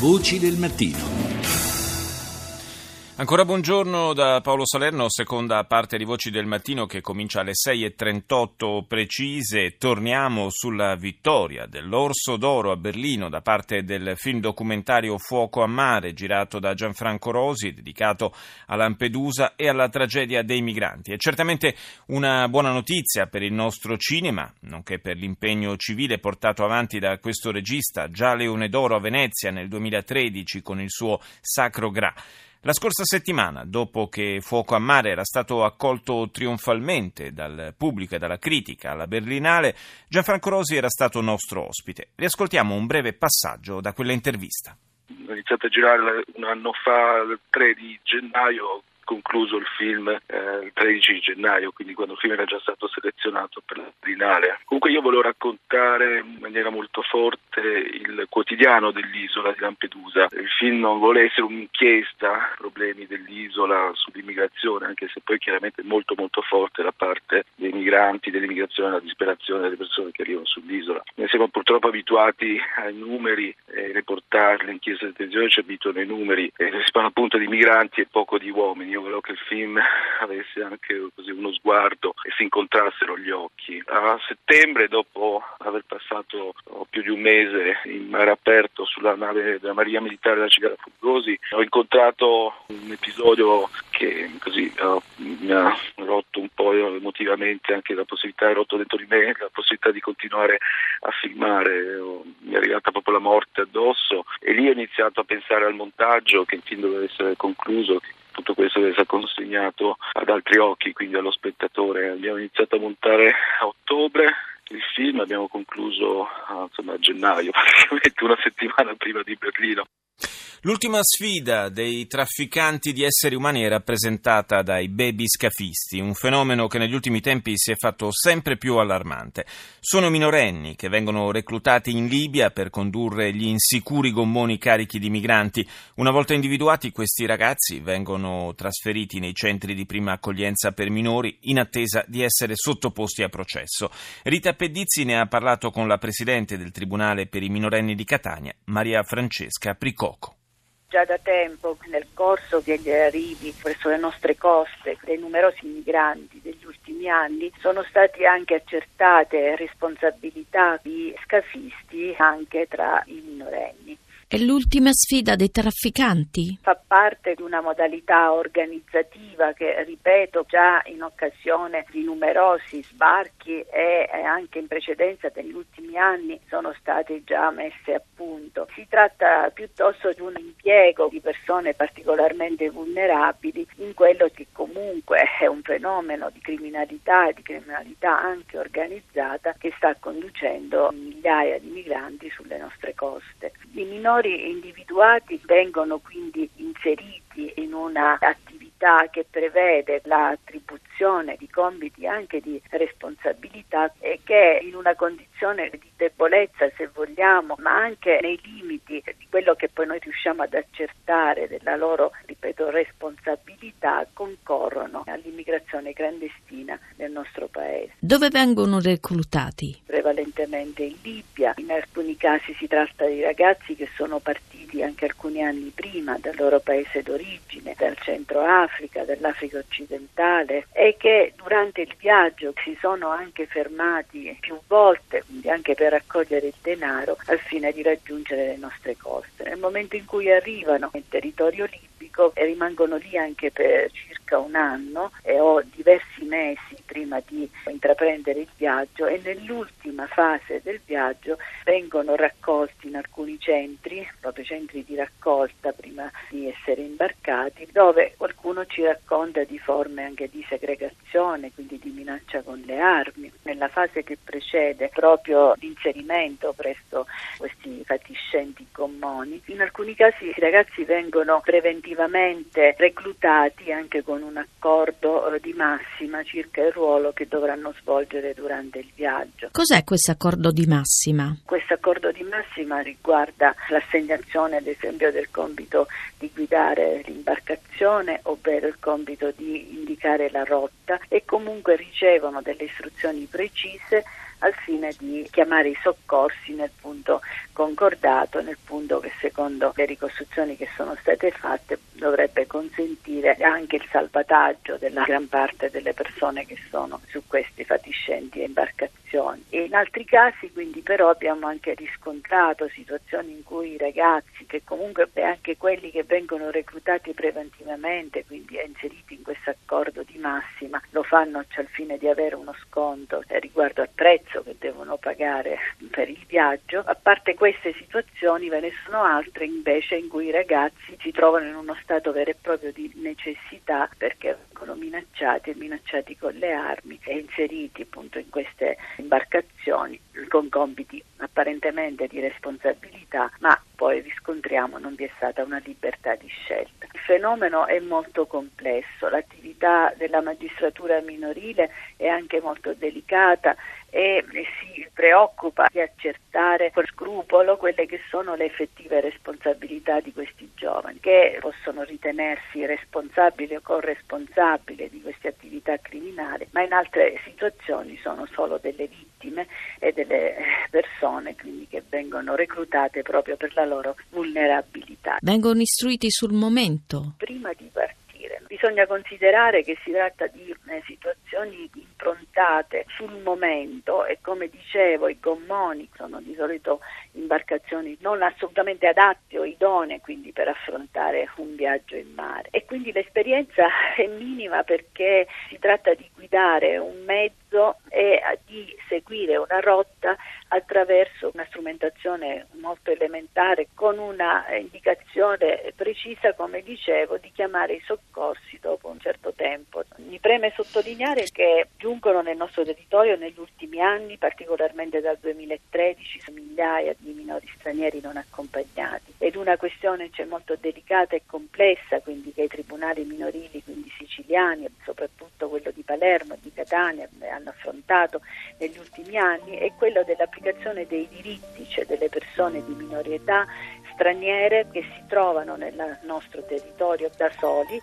Voci del mattino. Ancora buongiorno da Paolo Salerno, seconda parte di Voci del Mattino che comincia alle 6.38 precise. Torniamo sulla vittoria dell'Orso d'Oro a Berlino da parte del film documentario Fuoco a mare girato da Gianfranco Rosi, dedicato a Lampedusa e alla tragedia dei migranti. È certamente una buona notizia per il nostro cinema, nonché per l'impegno civile portato avanti da questo regista, già Leone d'Oro a Venezia nel 2013 con il suo Sacro Gra. La scorsa settimana, dopo che Fuoco a Mare era stato accolto trionfalmente dal pubblico e dalla critica alla Berlinale, Gianfranco Rosi era stato nostro ospite. Riascoltiamo un breve passaggio da quella intervista. Ho iniziato a girare un anno fa, il 3 di gennaio, concluso il film eh, il 13 gennaio, quindi quando il film era già stato selezionato per la. Comunque io volevo raccontare in maniera molto forte il quotidiano dell'isola di Lampedusa. Il film non vuole essere un'inchiesta, problemi dell'isola sull'immigrazione, anche se poi chiaramente è molto molto forte la parte dei migranti, dell'immigrazione, la disperazione delle persone che arrivano sull'isola. Noi siamo purtroppo abituati ai numeri, ai reportage, le inchieste di televisione ci abituano ai numeri, e si parla appunto di migranti e poco di uomini io volevo che il film avesse anche così uno sguardo e si incontrassero gli occhi. A settembre, dopo aver passato oh, più di un mese in mare aperto sulla nave della Marina Militare della Cigala Fugosi, ho incontrato un episodio che così uh, mi ha rotto un po' emotivamente anche la possibilità, ha rotto dentro di me la possibilità di continuare a filmare, mi è arrivata proprio la morte addosso e lì ho iniziato a pensare al montaggio che in fin doveva essere concluso, tutto questo deve essere consegnato ad altri occhi, quindi allo spettatore. Abbiamo iniziato a montare a ottobre il film, abbiamo concluso insomma, a gennaio, praticamente una settimana prima di Berlino. L'ultima sfida dei trafficanti di esseri umani è rappresentata dai baby scafisti, un fenomeno che negli ultimi tempi si è fatto sempre più allarmante. Sono minorenni che vengono reclutati in Libia per condurre gli insicuri gommoni carichi di migranti. Una volta individuati, questi ragazzi vengono trasferiti nei centri di prima accoglienza per minori in attesa di essere sottoposti a processo. Rita Pedizzi ne ha parlato con la presidente del Tribunale per i minorenni di Catania, Maria Francesca Pricoco. Già da tempo, nel corso degli arrivi verso le nostre coste dei numerosi migranti degli ultimi anni, sono state anche accertate responsabilità di scafisti anche tra i minorenni. È l'ultima sfida dei trafficanti? Fa parte di una modalità organizzativa che, ripeto, già in occasione di numerosi sbarchi e anche in precedenza degli ultimi anni sono state già messe a punto. Si tratta piuttosto di un impiego di persone particolarmente vulnerabili in quello che comunque è un fenomeno di criminalità e di criminalità anche organizzata che sta conducendo migliaia di migranti sulle nostre coste. I minori individuati vengono quindi inseriti in una attività che prevede l'attribuzione di compiti anche di responsabilità e che in una condizione di debolezza se vogliamo ma anche nei limiti di quello che poi noi riusciamo ad accertare della loro ripeto responsabilità concorrono all'immigrazione clandestina nel nostro paese. Dove vengono reclutati? Prevalentemente in Libia, in alcuni casi si tratta di ragazzi che sono partiti anche alcuni anni prima dal loro paese d'origine, dal centro Africa, dall'Africa occidentale e che durante il viaggio si sono anche fermati più volte, quindi anche per raccogliere il denaro al fine di raggiungere le nostre coste. Nel momento in cui arrivano in territorio libico e rimangono lì anche per circa un anno e ho diversi mesi prima di intraprendere il viaggio e nell'ultima fase del viaggio vengono raccolti in alcuni centri, proprio centri di raccolta prima di essere imbarcati, dove qualcuno ci racconta di forme anche di segregazione, quindi di minaccia con le armi. Nella fase che precede proprio l'inserimento presso questi fatiscenti gommoni, in alcuni casi i ragazzi vengono preventivamente reclutati anche con un accordo di massima circa il ruolo che dovranno svolgere durante il viaggio. Cos'è questo accordo di massima? Questo accordo di massima riguarda l'assegnazione ad esempio del compito di guidare l'imbarcazione, ovvero il compito di indicare la rotta e comunque ricevono delle istruzioni precise al fine di chiamare i soccorsi nel punto concordato, nel punto che secondo le ricostruzioni che sono state fatte dovrebbe consentire anche il salvataggio della gran parte delle persone che sono su questi fatiscenti imbarcazioni. E in altri casi quindi però abbiamo anche riscontrato situazioni in cui i ragazzi che comunque anche quelli che vengono reclutati preventivamente, quindi inseriti in questo accordo di massima, lo fanno cioè, al fine di avere uno sconto riguardo al prezzo che devono pagare per il viaggio. A parte queste situazioni ve ne sono altre invece in cui i ragazzi si trovano in uno stato vero e proprio di necessità perché vengono minacciati e minacciati con le armi e inseriti appunto in queste imbarcazioni con compiti apparentemente di responsabilità, ma poi riscontriamo non vi è stata una libertà di scelta. Il fenomeno è molto complesso, l'attività della magistratura minorile è anche molto delicata e si preoccupa di accertare con scrupolo quelle che sono le effettive responsabilità di questi giovani che possono ritenersi responsabili o corresponsabili di queste attività criminali, ma in altre situazioni sono solo delle vittime e delle persone quindi, che vengono reclutate proprio per la loro vulnerabilità. Vengono istruiti sul momento. Prima di partire bisogna considerare che si tratta di eh, situazioni improntate sul momento e come dicevo i gommoni sono di solito imbarcazioni non assolutamente adatte o idonee quindi per affrontare un viaggio in mare e quindi l'esperienza è minima perché si tratta di guidare un mezzo e di seguire una rotta attraverso una strumentazione molto elementare con una indicazione precisa, come dicevo, di chiamare i soccorsi dopo un certo. Mi preme sottolineare che giungono nel nostro territorio negli ultimi anni, particolarmente dal 2013, migliaia di minori stranieri non accompagnati. Ed una questione cioè, molto delicata e complessa, quindi che i tribunali minorili, quindi siciliani, soprattutto quello di Palermo e di Catania, hanno affrontato negli ultimi anni, è quello dell'applicazione dei diritti, cioè delle persone di minore età straniere che si trovano nel nostro territorio da soli